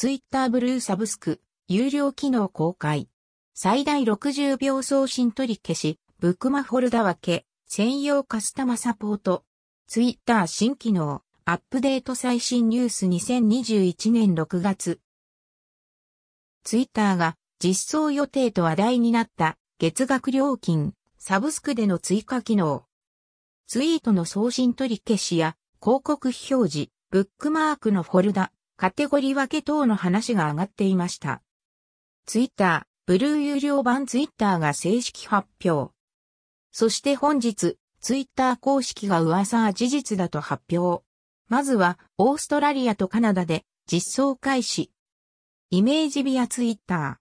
ツイッターブルーサブスク、有料機能公開。最大60秒送信取り消し、ブックマフォルダ分け、専用カスタマサポート。ツイッター新機能、アップデート最新ニュース2021年6月。ツイッターが実装予定と話題になった月額料金、サブスクでの追加機能。ツイートの送信取り消しや広告表示、ブックマークのフォルダ、カテゴリー分け等の話が上がっていました。ツイッター、ブルー有料版ツイッターが正式発表。そして本日、ツイッター公式が噂は事実だと発表。まずは、オーストラリアとカナダで実装開始。イメージビアツイッター。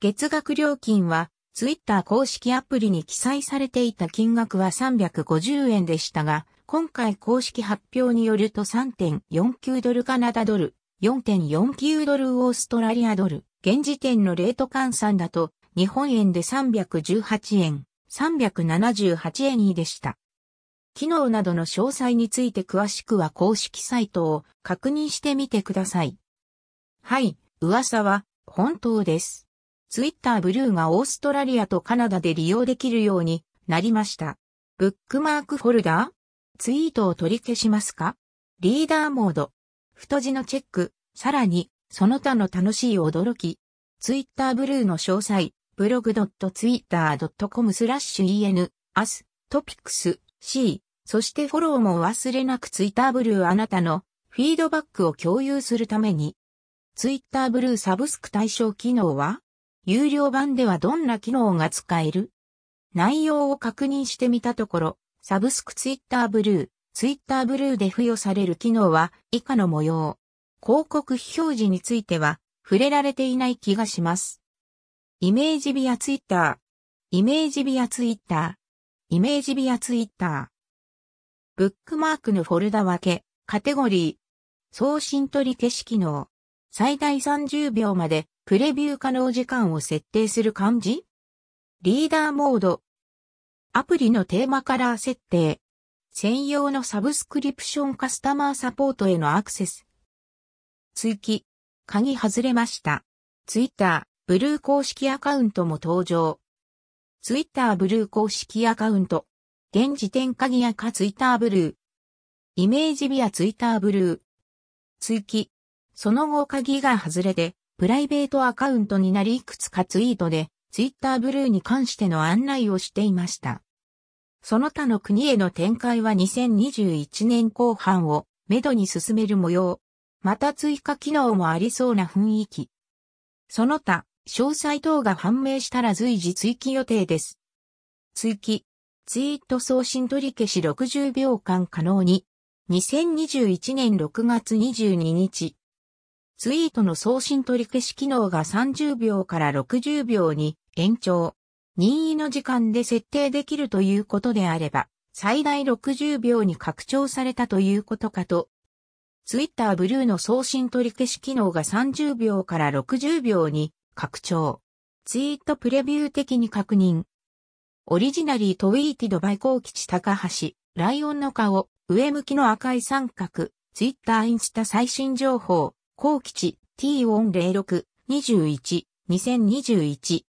月額料金は、ツイッター公式アプリに記載されていた金額は350円でしたが、今回公式発表によると3.49ドルカナダドル、4.49ドルオーストラリアドル、現時点のレート換算だと日本円で318円、378円にでした。機能などの詳細について詳しくは公式サイトを確認してみてください。はい、噂は本当です。ツイッターブルーがオーストラリアとカナダで利用できるようになりました。ブックマークフォルダーツイートを取り消しますか？リーダーモード。太字のチェック。さらに、その他の楽しい驚き。ツイッターブルーの詳細。 blog.twitter.com スラッシュ en、 us、topics、C。そしてフォローも忘れなくツイッターブルーあなたのフィードバックを共有するために。ツイッターブルーサブスク対象機能は？有料版ではどんな機能が使える？内容を確認してみたところ、サブスクツイッターブルー、ツイッターブルーで付与される機能は以下の模様。広告表示については触れられていない気がします。イメージビアツイッター。イメージビアツイッター。イメージビアツイッター。ブックマークのフォルダ分け、カテゴリー。送信取り消し機能。最大30秒までプレビュー可能時間を設定する感じ？リーダーモード。アプリのテーマカラー設定。専用のサブスクリプションカスタマーサポートへのアクセス。追記。鍵外れました。ツイッター、ブルー公式アカウントも登場。ツイッターブルー公式アカウント。現時点鍵赤ツイッターブルー。イメージビアツイッターブルー。追記。その後鍵が外れて、プライベートアカウントになりいくつかツイートでツイッターブルーに関しての案内をしていました。その他の国への展開は2021年後半をめどに進める模様。また追加機能もありそうな雰囲気。その他、詳細等が判明したら随時追記予定です。追記。ツイート送信取り消し60秒間可能に。2021年6月22日。ツイートの送信取り消し機能が30秒から60秒に延長。任意の時間で設定できるということであれば、最大60秒に拡張されたということかと。ツイッターブルーの送信取り消し機能が30秒から60秒に拡張。ツイートプレビュー的に確認。オリジナリートウィーティドバイコー吉高橋、ライオンの顔、上向きの赤い三角、ツイッターインスタ最新情報、高吉 T406-21-2021